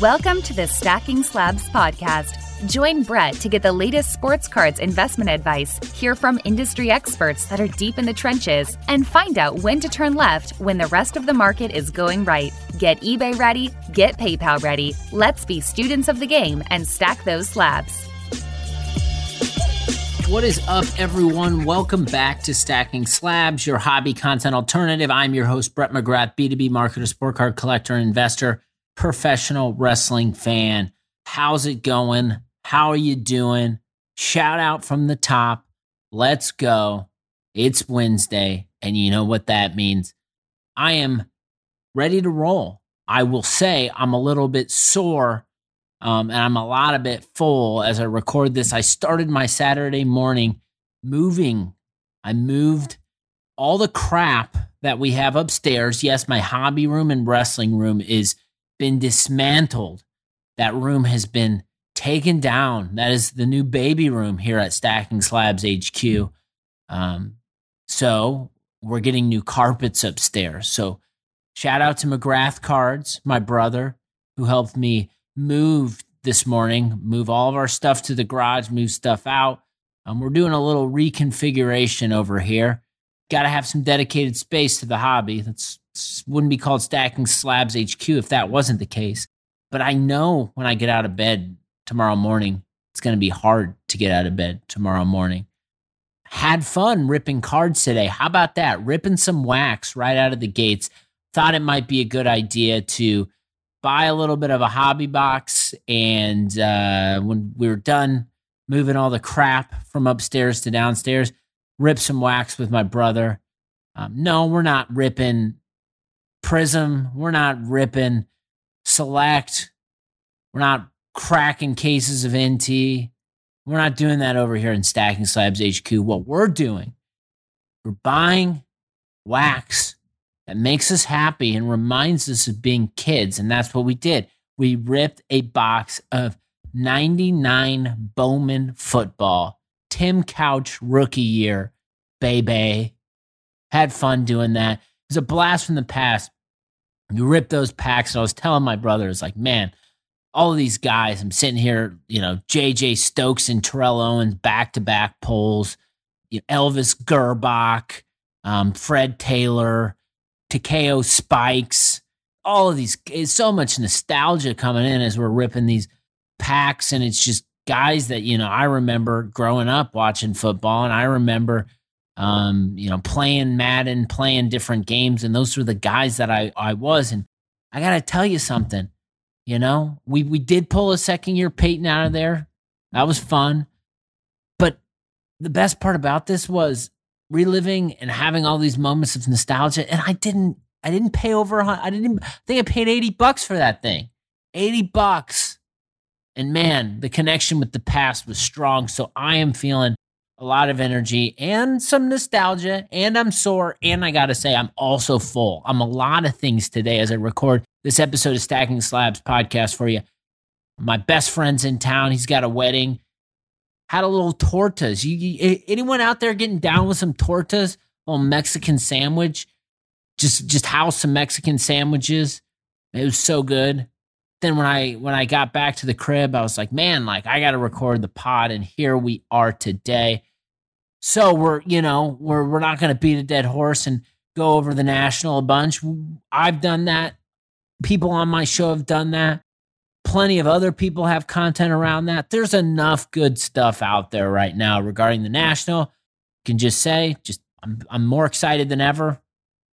Welcome to the Stacking Slabs podcast. Join Brett to get the latest sports cards investment advice, hear from industry experts that are deep in the trenches, and find out when to turn left when the rest of the market is going right. Get eBay ready, get PayPal ready. Let's be students of the game and stack those slabs. What is up, everyone? Welcome back to Stacking Slabs, your hobby content alternative. I'm your host, Brett McGrath, B2B marketer, sport card collector, and investor, professional wrestling fan. How's it going? How are you doing? Shout out from the top. Let's go. It's Wednesday, and you know what that means. I am ready to roll. I will say I'm a little bit sore um, and I'm a lot of bit full as I record this. I started my Saturday morning moving. I moved all the crap that we have upstairs. Yes, my hobby room and wrestling room is been dismantled. That room has been taken down. That is the new baby room here at Stacking Slabs HQ. Um, so we're getting new carpets upstairs. So shout out to McGrath Cards, my brother, who helped me move this morning, move all of our stuff to the garage, move stuff out. Um, we're doing a little reconfiguration over here. Got to have some dedicated space to the hobby. That's wouldn't be called stacking slabs HQ if that wasn't the case. But I know when I get out of bed tomorrow morning, it's going to be hard to get out of bed tomorrow morning. Had fun ripping cards today. How about that? Ripping some wax right out of the gates. Thought it might be a good idea to buy a little bit of a hobby box. And uh, when we were done moving all the crap from upstairs to downstairs, rip some wax with my brother. Um, no, we're not ripping Prism. We're not ripping Select. We're not cracking cases of NT. We're not doing that over here in Stacking Slabs HQ. What we're doing, we're buying wax that makes us happy and reminds us of being kids. And that's what we did. We ripped a box of 99 Bowman football, Tim Couch rookie year, baby. Had fun doing that. It was a blast from the past. You rip those packs. And I was telling my brother, it's like, man, all of these guys, I'm sitting here, you know, JJ Stokes and Terrell Owens back to back polls, you know, Elvis Grbac, um, Fred Taylor, Takeo Spikes, all of these. It's so much nostalgia coming in as we're ripping these packs, and it's just guys that you know I remember growing up watching football, and I remember um, you know playing Madden, playing different games, and those were the guys that I I was. And I got to tell you something, you know, we we did pull a second year Peyton out of there. That was fun, but the best part about this was reliving and having all these moments of nostalgia. And I didn't, I didn't pay over. I didn't I think I paid eighty bucks for that thing. Eighty bucks. And man, the connection with the past was strong. So I am feeling a lot of energy and some nostalgia. And I'm sore. And I got to say, I'm also full. I'm a lot of things today as I record this episode of Stacking Slabs podcast for you. My best friend's in town. He's got a wedding had a little tortas. You, you, anyone out there getting down with some tortas? Little Mexican sandwich. Just just house some Mexican sandwiches. It was so good. Then when I when I got back to the crib, I was like, man, like I got to record the pod, and here we are today. So we're you know we're we're not going to beat a dead horse and go over the national a bunch. I've done that. People on my show have done that plenty of other people have content around that. There's enough good stuff out there right now regarding the national. can just say, just I'm, I'm more excited than ever.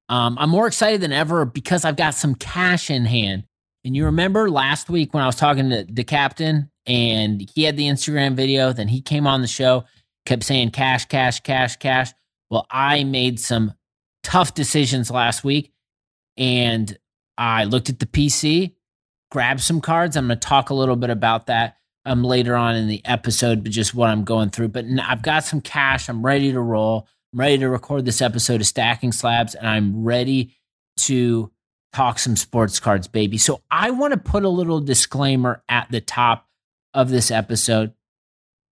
Um, I'm more excited than ever because I've got some cash in hand. And you remember last week when I was talking to the captain and he had the Instagram video, then he came on the show, kept saying cash, cash, cash, cash. Well, I made some tough decisions last week and I looked at the PC grabbed some cards. I'm going to talk a little bit about that um, later on in the episode, but just what I'm going through. But I've got some cash. I'm ready to roll. I'm ready to record this episode of Stacking Slabs, and I'm ready to talk some sports cards, baby. So I want to put a little disclaimer at the top of this episode.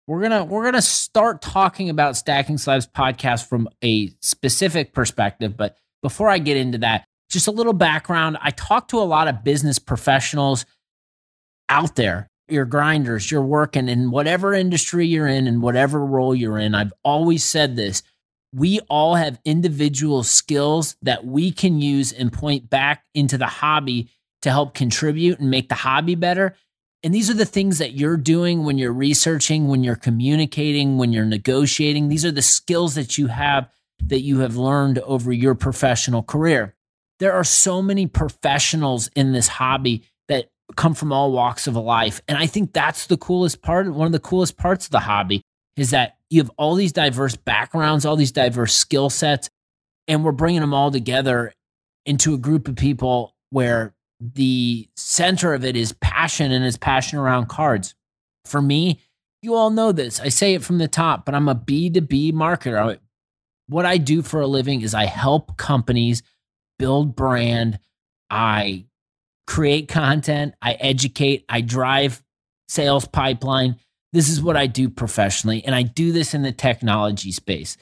We're gonna we're gonna start talking about Stacking Slabs podcast from a specific perspective, but before I get into that, just a little background I talk to a lot of business professionals out there, your grinders, you're working in whatever industry you're in and whatever role you're in. I've always said this. We all have individual skills that we can use and point back into the hobby to help contribute and make the hobby better. And these are the things that you're doing when you're researching, when you're communicating, when you're negotiating. These are the skills that you have that you have learned over your professional career. There are so many professionals in this hobby that come from all walks of life. And I think that's the coolest part. One of the coolest parts of the hobby is that you have all these diverse backgrounds, all these diverse skill sets, and we're bringing them all together into a group of people where the center of it is passion and is passion around cards. For me, you all know this. I say it from the top, but I'm a B2B marketer. What I do for a living is I help companies build brand. I create content, I educate, I drive sales pipeline. This is what I do professionally. And I do this in the technology space.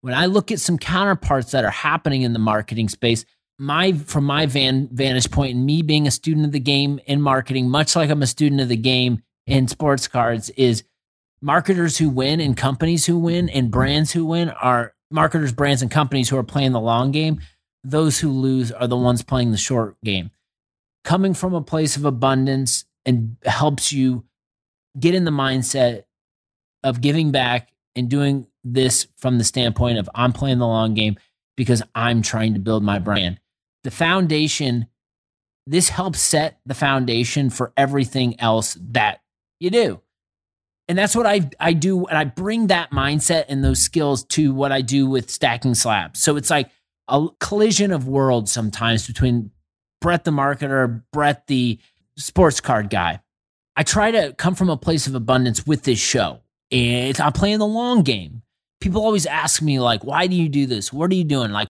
When I look at some counterparts that are happening in the marketing space, my from my van, vantage point and me being a student of the game in marketing, much like I'm a student of the game in sports cards, is marketers who win and companies who win and brands who win are marketers, brands, and companies who are playing the long game. Those who lose are the ones playing the short game. Coming from a place of abundance and helps you get in the mindset of giving back and doing this from the standpoint of I'm playing the long game because I'm trying to build my brand the foundation, this helps set the foundation for everything else that you do. And that's what I, I do. And I bring that mindset and those skills to what I do with stacking slabs. So it's like a collision of worlds sometimes between Brett the marketer, Brett the sports card guy. I try to come from a place of abundance with this show. And I'm playing the long game. People always ask me, like, why do you do this? What are you doing? Like,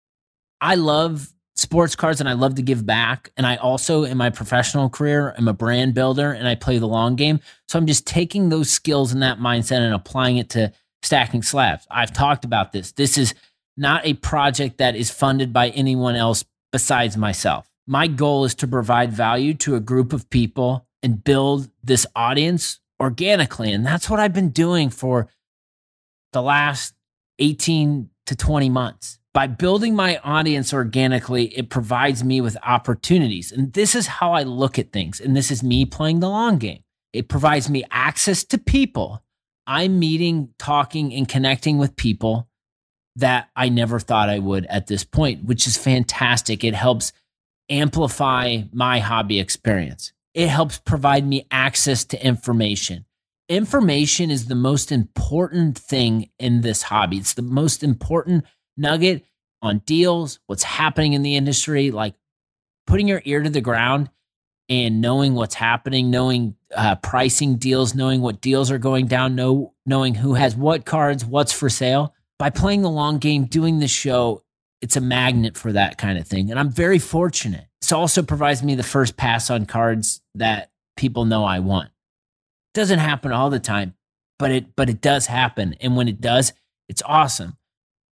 I love sports cards and I love to give back. And I also, in my professional career, I'm a brand builder and I play the long game. So I'm just taking those skills and that mindset and applying it to stacking slabs. I've talked about this. This is not a project that is funded by anyone else besides myself. My goal is to provide value to a group of people and build this audience organically. And that's what I've been doing for the last 18 to 20 months by building my audience organically, it provides me with opportunities. And this is how I look at things. And this is me playing the long game. It provides me access to people. I'm meeting, talking, and connecting with people that I never thought I would at this point, which is fantastic. It helps amplify my hobby experience. It helps provide me access to information. Information is the most important thing in this hobby. It's the most important nugget on deals, what's happening in the industry, like putting your ear to the ground and knowing what's happening, knowing uh, pricing deals, knowing what deals are going down, know, knowing who has what cards, what's for sale. By playing the long game, doing the show, it's a magnet for that kind of thing. And I'm very fortunate. This also provides me the first pass on cards that people know I want. Doesn't happen all the time, but it but it does happen. And when it does, it's awesome.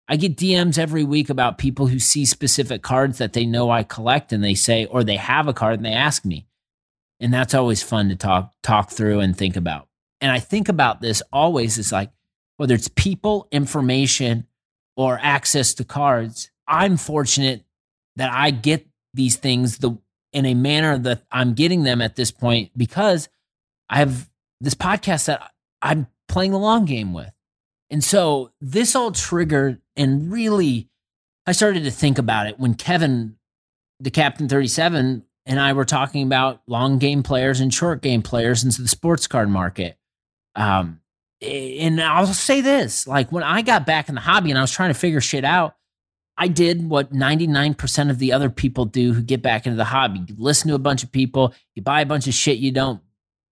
I get DMs every week about people who see specific cards that they know I collect and they say, or they have a card and they ask me. And that's always fun to talk, talk through and think about. And I think about this always as like, whether it's people, information, or access to cards, I'm fortunate that I get these things the in a manner that I'm getting them at this point because I have this podcast that I'm playing the long game with. And so this all triggered and really I started to think about it when Kevin, the captain 37, and I were talking about long game players and short game players into the sports card market. Um, and I'll say this like when I got back in the hobby and I was trying to figure shit out, I did what 99% of the other people do who get back into the hobby. You listen to a bunch of people, you buy a bunch of shit you don't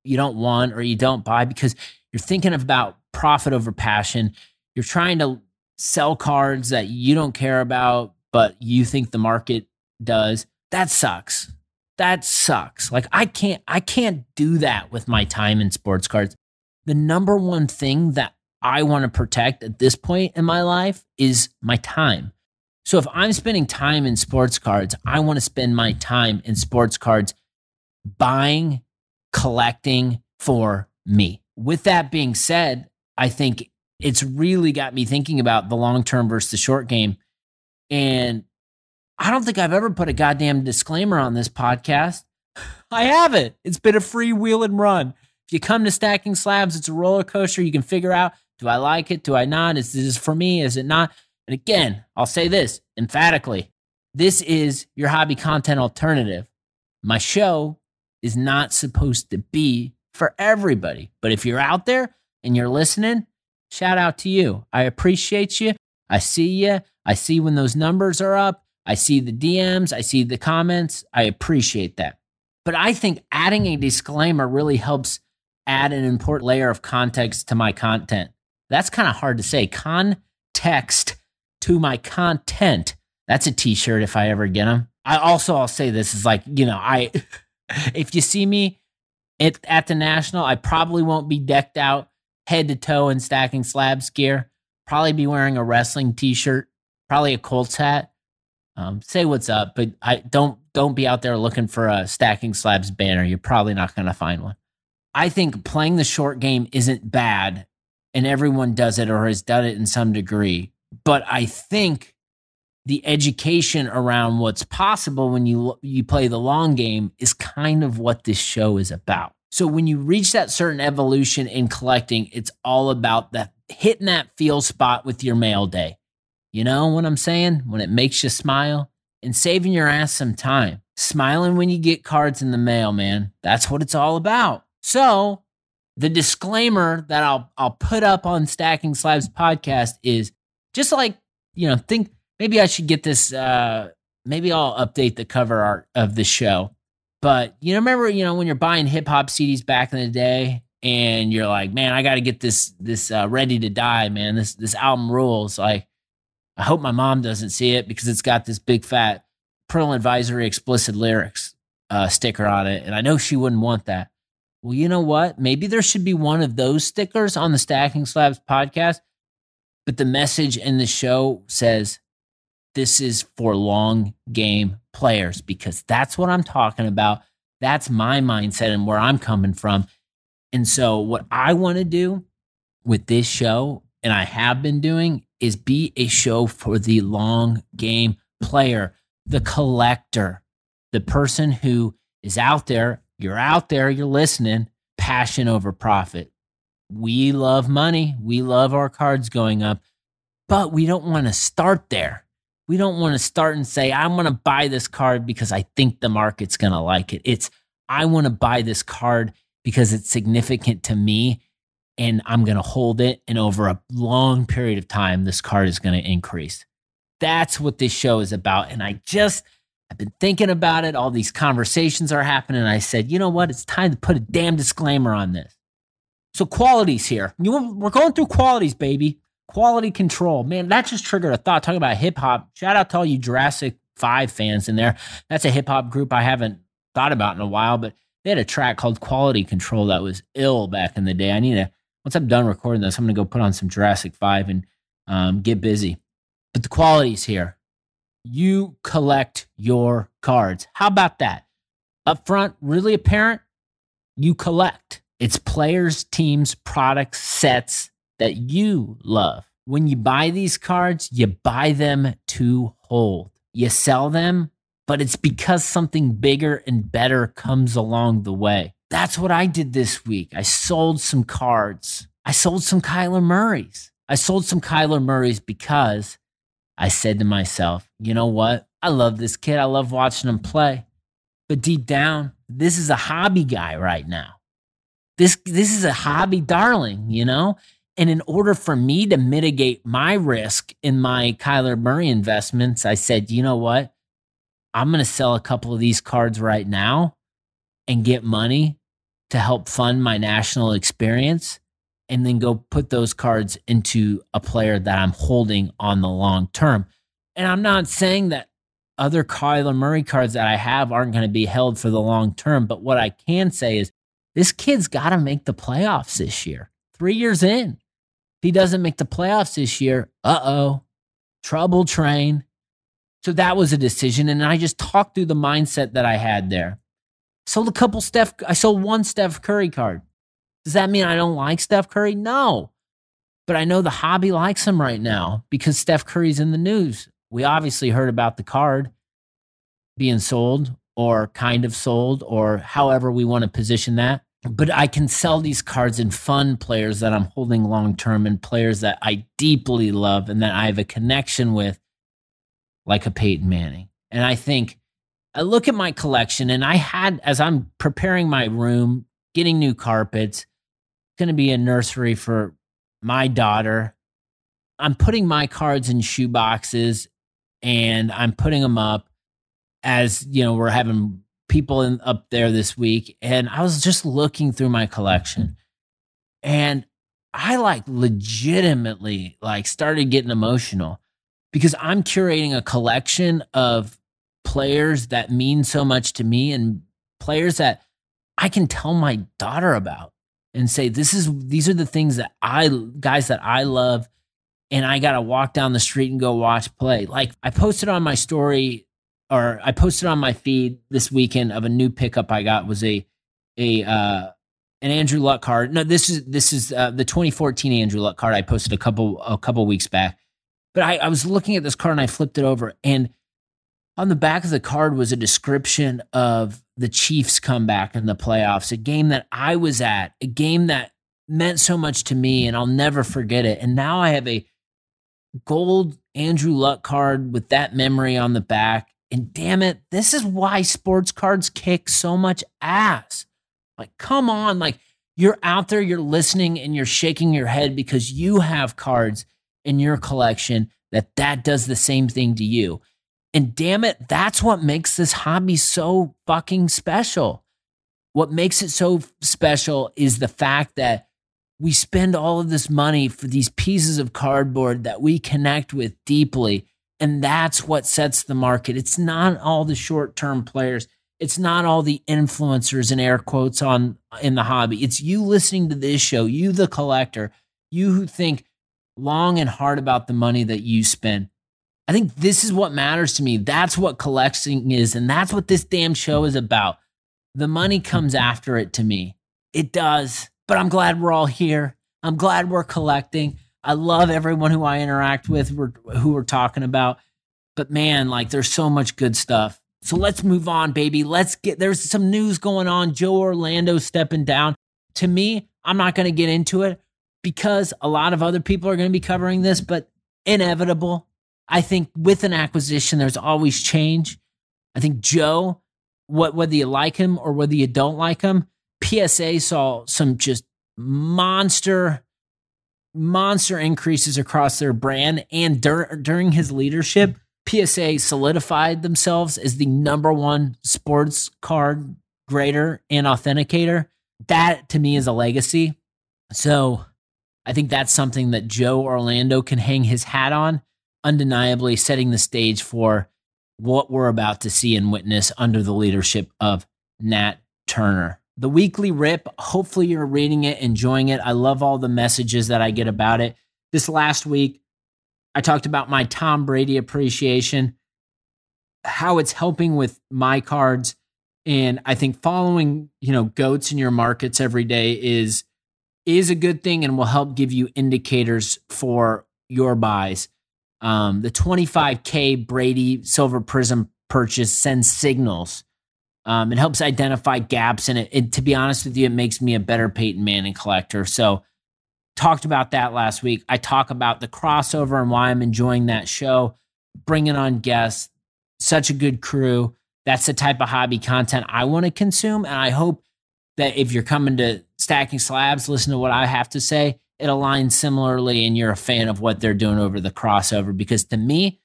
you don't want or you don't buy because you're thinking about profit over passion. You're trying to sell cards that you don't care about, but you think the market does, that sucks. That sucks. Like I can't I can't do that with my time in sports cards. The number one thing that I want to protect at this point in my life is my time. So if I'm spending time in sports cards, I want to spend my time in sports cards buying collecting for me. With that being said, I think it's really got me thinking about the long term versus the short game. And I don't think I've ever put a goddamn disclaimer on this podcast. I haven't. It's been a free wheel and run. If you come to stacking slabs, it's a roller coaster. You can figure out do I like it? Do I not? Is this for me? Is it not? And again, I'll say this emphatically this is your hobby content alternative. My show is not supposed to be for everybody. But if you're out there and you're listening, shout out to you. I appreciate you. I see you. I see when those numbers are up. I see the DMs. I see the comments. I appreciate that. But I think adding a disclaimer really helps add an important layer of context to my content. That's kind of hard to say. Context to my content. That's a t-shirt if I ever get them. I also I'll say this is like, you know, I if you see me at, at the national, I probably won't be decked out head to toe in stacking slabs gear. Probably be wearing a wrestling t-shirt, probably a Colts hat. Um, say what's up, but I don't don't be out there looking for a stacking slabs banner. You're probably not going to find one. I think playing the short game isn't bad, and everyone does it or has done it in some degree. But I think the education around what's possible when you you play the long game is kind of what this show is about. So when you reach that certain evolution in collecting, it's all about that hitting that feel spot with your mail day. You know what I'm saying? When it makes you smile and saving your ass some time. Smiling when you get cards in the mail, man. That's what it's all about. So, the disclaimer that I'll I'll put up on Stacking Slabs podcast is just like, you know, think maybe I should get this. Uh, maybe I'll update the cover art of the show. But you know, remember, you know, when you're buying hip hop CDs back in the day, and you're like, man, I got to get this this uh, ready to die, man. This this album rules. Like, I hope my mom doesn't see it because it's got this big fat parental advisory explicit lyrics uh, sticker on it, and I know she wouldn't want that. Well, you know what? Maybe there should be one of those stickers on the Stacking Slabs podcast, but the message in the show says this is for long game players because that's what I'm talking about. That's my mindset and where I'm coming from. And so, what I want to do with this show, and I have been doing, is be a show for the long game player, the collector, the person who is out there. You're out there, you're listening, passion over profit. We love money, we love our cards going up, but we don't want to start there we don't want to start and say, I'm going to buy this card because I think the market's going to like it. It's, I want to buy this card because it's significant to me and I'm going to hold it. And over a long period of time, this card is going to increase. That's what this show is about. And I just, I've been thinking about it. All these conversations are happening. I said, you know what? It's time to put a damn disclaimer on this. So, qualities here. You, we're going through qualities, baby. Quality control. Man, that just triggered a thought. Talking about hip hop. Shout out to all you Jurassic 5 fans in there. That's a hip hop group I haven't thought about in a while, but they had a track called Quality Control that was ill back in the day. I need to, once I'm done recording this, I'm going to go put on some Jurassic 5 and um, get busy. But the qualities here. You collect your cards. How about that? Up front, really apparent, you collect. It's players, teams, products, sets, that you love. When you buy these cards, you buy them to hold. You sell them, but it's because something bigger and better comes along the way. That's what I did this week. I sold some cards. I sold some Kyler Murrays. I sold some Kyler Murrays because I said to myself, you know what? I love this kid. I love watching him play. But deep down, this is a hobby guy right now. This this is a hobby darling, you know? And in order for me to mitigate my risk in my Kyler Murray investments, I said, you know what? I'm going to sell a couple of these cards right now and get money to help fund my national experience and then go put those cards into a player that I'm holding on the long term. And I'm not saying that other Kyler Murray cards that I have aren't going to be held for the long term, but what I can say is this kid's got to make the playoffs this year. 3 years in he doesn't make the playoffs this year, uh oh, trouble train. So that was a decision. And I just talked through the mindset that I had there. Sold a couple Steph. I sold one Steph Curry card. Does that mean I don't like Steph Curry? No. But I know the hobby likes him right now because Steph Curry's in the news. We obviously heard about the card being sold or kind of sold or however we want to position that. But I can sell these cards in fun players that I'm holding long term and players that I deeply love and that I have a connection with, like a Peyton Manning. And I think I look at my collection and I had, as I'm preparing my room, getting new carpets, it's going to be a nursery for my daughter. I'm putting my cards in shoe boxes and I'm putting them up as, you know, we're having people in, up there this week. And I was just looking through my collection and I like legitimately like started getting emotional because I'm curating a collection of players that mean so much to me and players that I can tell my daughter about and say this is these are the things that I guys that I love and I got to walk down the street and go watch play. Like I posted on my story or I posted on my feed this weekend of a new pickup I got was a a uh an Andrew Luck card. No, this is this is uh, the 2014 Andrew Luck card I posted a couple a couple weeks back. But I, I was looking at this card and I flipped it over and on the back of the card was a description of the Chiefs comeback in the playoffs, a game that I was at, a game that meant so much to me, and I'll never forget it. And now I have a gold Andrew Luck card with that memory on the back. And damn it, this is why sports cards kick so much ass. Like, come on, like you're out there, you're listening, and you're shaking your head because you have cards in your collection that that does the same thing to you. And damn it, that's what makes this hobby so fucking special. What makes it so special is the fact that we spend all of this money for these pieces of cardboard that we connect with deeply. And that's what sets the market. It's not all the short term players. It's not all the influencers and air quotes on in the hobby. It's you listening to this show, you the collector, you who think long and hard about the money that you spend. I think this is what matters to me. That's what collecting is. And that's what this damn show is about. The money comes after it to me. It does. But I'm glad we're all here. I'm glad we're collecting. I love everyone who I interact with, who we're talking about. But man, like there's so much good stuff. So let's move on, baby. Let's get there's some news going on. Joe Orlando stepping down. To me, I'm not going to get into it because a lot of other people are going to be covering this, but inevitable. I think with an acquisition, there's always change. I think Joe, what whether you like him or whether you don't like him, PSA saw some just monster, monster increases across their brand. And dur- during his leadership, PSA solidified themselves as the number one sports card grader and authenticator. That to me is a legacy. So I think that's something that Joe Orlando can hang his hat on undeniably setting the stage for what we're about to see and witness under the leadership of Nat Turner. The weekly rip, hopefully you're reading it, enjoying it. I love all the messages that I get about it. This last week, I talked about my Tom Brady appreciation, how it's helping with my cards. And I think following, you know, goats in your markets every day is is a good thing and will help give you indicators for your buys. Um, the 25K Brady Silver Prism purchase sends signals. Um, it helps identify gaps and it. it. To be honest with you, it makes me a better Peyton Manning collector. So, talked about that last week. I talk about the crossover and why I'm enjoying that show, bringing on guests, such a good crew. That's the type of hobby content I want to consume. And I hope that if you're coming to Stacking Slabs, listen to what I have to say it aligns similarly and you're a fan of what they're doing over the crossover because to me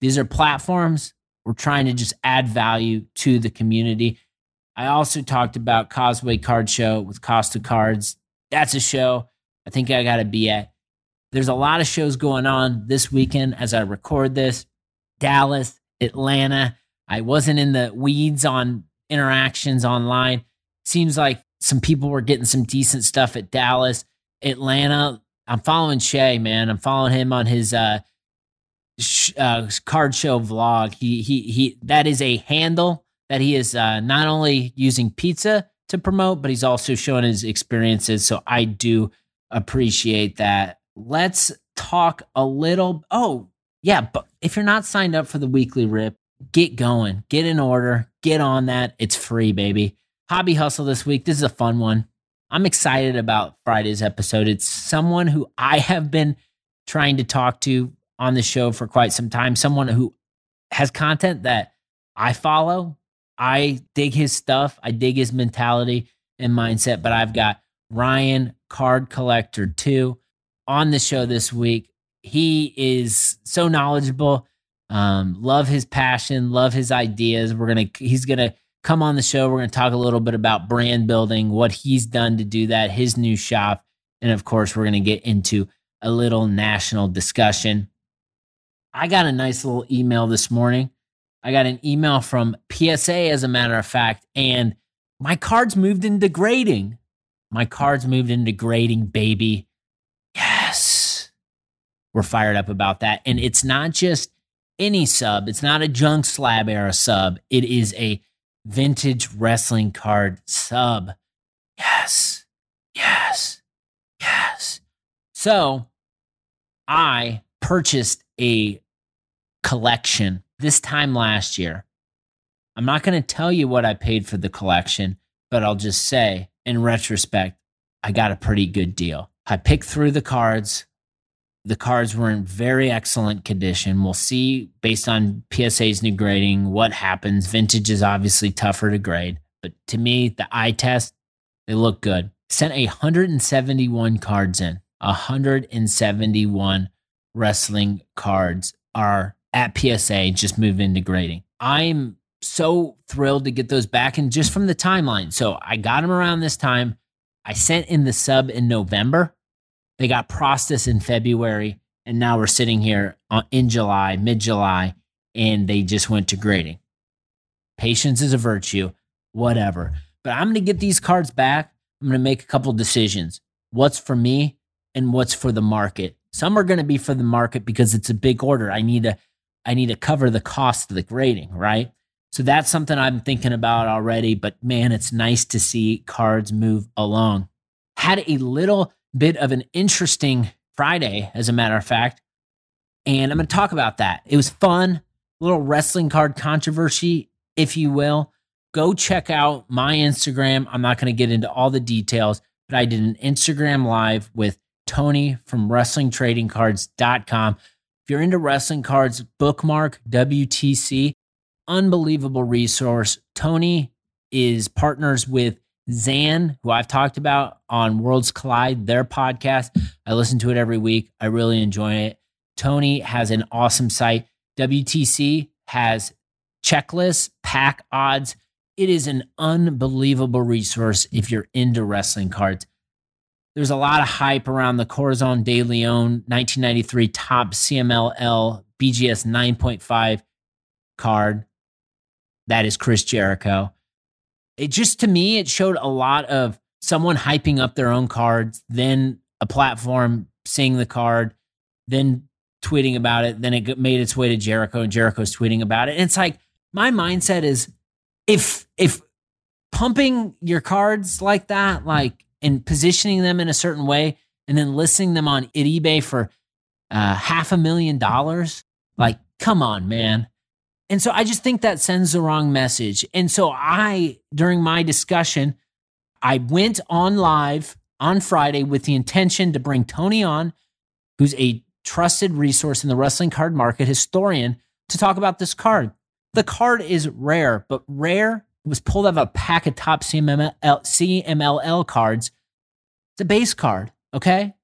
these are platforms we're trying to just add value to the community. I also talked about causeway card show with costa cards. That's a show. I think i gotta be at. There's a lot of shows going on this weekend as i record this. Dallas atlanta. I wasn't in the weeds on interactions online. Seems like some people were getting some decent stuff at dallas. Atlanta. I'm following Shay, man. I'm following him on his uh, uh, card show vlog. He he he. That is a handle that he is uh, not only using pizza to promote, but he's also showing his experiences. So I do appreciate that. Let's talk a little. Oh, yeah. But if you're not signed up for the weekly rip, get going, get in order, get on that. It's free, baby. Hobby Hustle this week. This is a fun one. I'm excited about Friday's episode. It's someone who I have been trying to talk to on the show for quite some time, someone who has content that I follow. I dig his stuff, I dig his mentality and mindset, but I've got Ryan Card Collector 2 on the show this week. He is so knowledgeable. Um, love his passion, love his ideas. We're gonna he's gonna come on the show. We're gonna talk a little bit about brand building, what he's done to do that, his new shop, and of course, we're gonna get into a little national discussion. I got a nice little email this morning. I got an email from PSA, as a matter of fact, and my cards moved into grading. My cards moved into grading, baby. Yes. We're fired up about that. And it's not just any sub, it's not a junk slab era sub. It is a vintage wrestling card sub. Yes. Yes. Yes. So I purchased a collection this time last year. I'm not going to tell you what I paid for the collection, but I'll just say, in retrospect, I got a pretty good deal. I picked through the cards. The cards were in very excellent condition. We'll see based on PSA's new grading what happens. Vintage is obviously tougher to grade, but to me, the eye test, they look good. Sent 171 cards in. 171 wrestling cards are at PSA, just move into grading. I'm so thrilled to get those back and just from the timeline. So I got them around this time. I sent in the sub in November. They got processed in February. And now we're sitting here in July, mid July, and they just went to grading. Patience is a virtue, whatever. But I'm going to get these cards back. I'm going to make a couple decisions. What's for me and what's for the market. Some are going to be for the market because it's a big order. I need to I need to cover the cost of the grading, right? So that's something I'm thinking about already, but man, it's nice to see cards move along. Had a little bit of an interesting Friday, as a matter of fact, and I'm going to talk about that. It was fun, little wrestling card controversy, if you will. Go check out my Instagram. I'm not going to get into all the details, but I did an Instagram live with Tony from WrestlingTradingCards.com. If you're into wrestling cards, bookmark WTC. Unbelievable resource. Tony is partners with Zan, who I've talked about on Worlds Collide, their podcast. I listen to it every week. I really enjoy it. Tony has an awesome site. WTC has checklists, pack odds. It is an unbelievable resource if you're into wrestling cards. There's a lot of hype around the Corazon de Leon 1993 top CMLL BGS 9.5 card. That is Chris Jericho. It just to me, it showed a lot of someone hyping up their own cards, then a platform seeing the card, then tweeting about it. Then it made its way to Jericho, and Jericho's tweeting about it. And it's like my mindset is if if pumping your cards like that, like and positioning them in a certain way and then listing them on eBay for uh, half a million dollars. Like, come on, man. And so I just think that sends the wrong message. And so I, during my discussion, I went on live on Friday with the intention to bring Tony on, who's a trusted resource in the wrestling card market, historian, to talk about this card. The card is rare, but rare was pulled out of a pack of top CMLL cards. It's a base card, okay?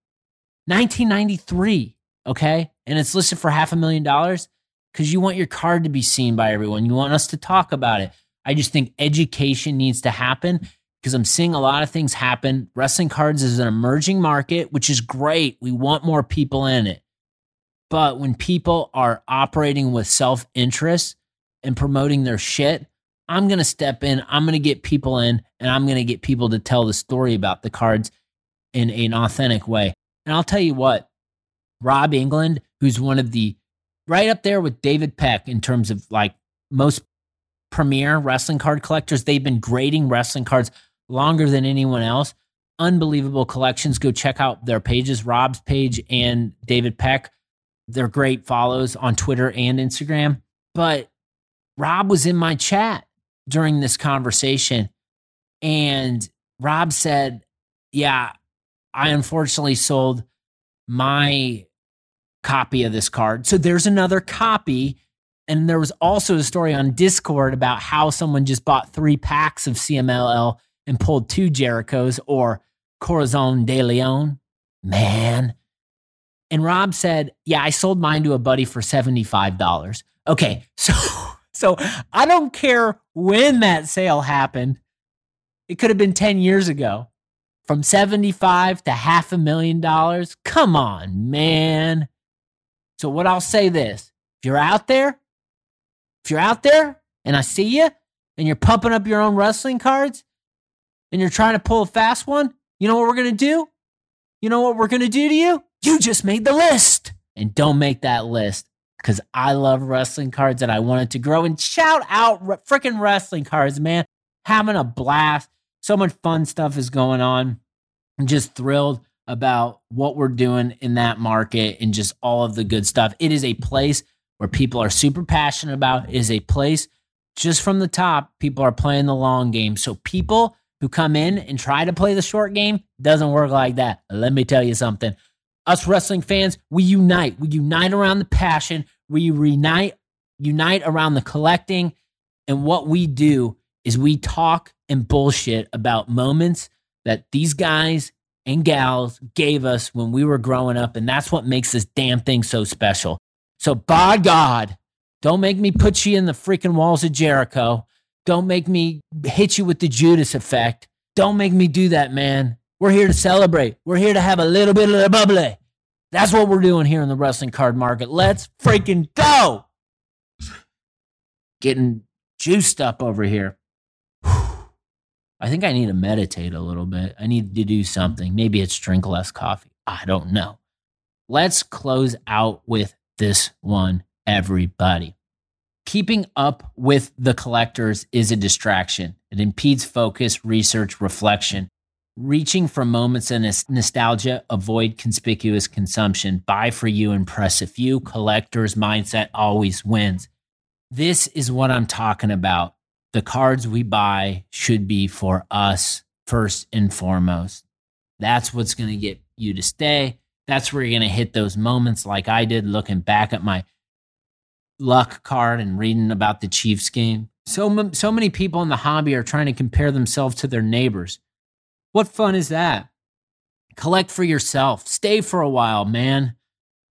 1993, okay? And it's listed for half a million dollars because you want your card to be seen by everyone. You want us to talk about it. I just think education needs to happen because I'm seeing a lot of things happen. Wrestling cards is an emerging market, which is great. We want more people in it. But when people are operating with self interest and promoting their shit, I'm going to step in, I'm going to get people in, and I'm going to get people to tell the story about the cards in an authentic way. And I'll tell you what, Rob England, who's one of the right up there with David Peck in terms of like most premier wrestling card collectors. They've been grading wrestling cards longer than anyone else. Unbelievable collections. Go check out their pages, Rob's page and David Peck. They're great follows on Twitter and Instagram. But Rob was in my chat during this conversation. And Rob said, Yeah, I unfortunately sold my copy of this card. So there's another copy. And there was also a story on Discord about how someone just bought three packs of CMLL and pulled two Jerichos or Corazon de Leon. Man. And Rob said, Yeah, I sold mine to a buddy for $75. Okay. So, so I don't care when that sale happened. It could have been 10 years ago from 75 to half a million dollars. Come on, man. So, what I'll say this if you're out there, if you're out there and I see you and you're pumping up your own wrestling cards and you're trying to pull a fast one, you know what we're going to do? You know what we're going to do to you? You just made the list. And don't make that list because I love wrestling cards and I want it to grow. And shout out freaking wrestling cards, man. Having a blast so much fun stuff is going on. I'm just thrilled about what we're doing in that market and just all of the good stuff. It is a place where people are super passionate about. It is a place just from the top, people are playing the long game. So people who come in and try to play the short game doesn't work like that. Let me tell you something. Us wrestling fans, we unite. We unite around the passion. We unite unite around the collecting. And what we do is we talk and bullshit about moments that these guys and gals gave us when we were growing up. And that's what makes this damn thing so special. So, by God, don't make me put you in the freaking walls of Jericho. Don't make me hit you with the Judas effect. Don't make me do that, man. We're here to celebrate. We're here to have a little bit of the bubbly. That's what we're doing here in the wrestling card market. Let's freaking go. Getting juiced up over here. I think I need to meditate a little bit. I need to do something. Maybe it's drink less coffee. I don't know. Let's close out with this one, everybody. Keeping up with the collectors is a distraction. It impedes focus, research, reflection. Reaching for moments of nostalgia, avoid conspicuous consumption. Buy for you, impress a few. Collector's mindset always wins. This is what I'm talking about the cards we buy should be for us first and foremost. That's what's going to get you to stay. That's where you're going to hit those moments like I did looking back at my luck card and reading about the Chiefs game. So, so many people in the hobby are trying to compare themselves to their neighbors. What fun is that? Collect for yourself. Stay for a while, man.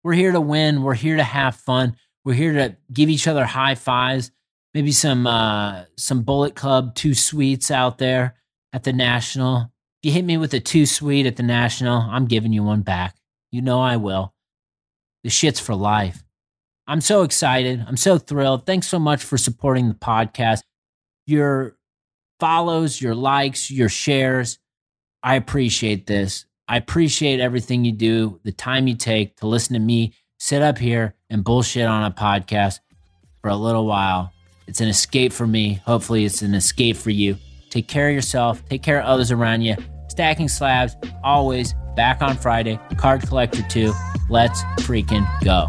We're here to win. We're here to have fun. We're here to give each other high fives maybe some uh, some Bullet Club Too Sweets out there at the National. If you hit me with a Too Sweet at the National, I'm giving you one back. You know I will. The shit's for life. I'm so excited. I'm so thrilled. Thanks so much for supporting the podcast. Your follows, your likes, your shares. I appreciate this. I appreciate everything you do, the time you take to listen to me sit up here and bullshit on a podcast for a little while. It's an escape for me. Hopefully, it's an escape for you. Take care of yourself, take care of others around you. Stacking slabs, always back on Friday. Card Collector 2. Let's freaking go.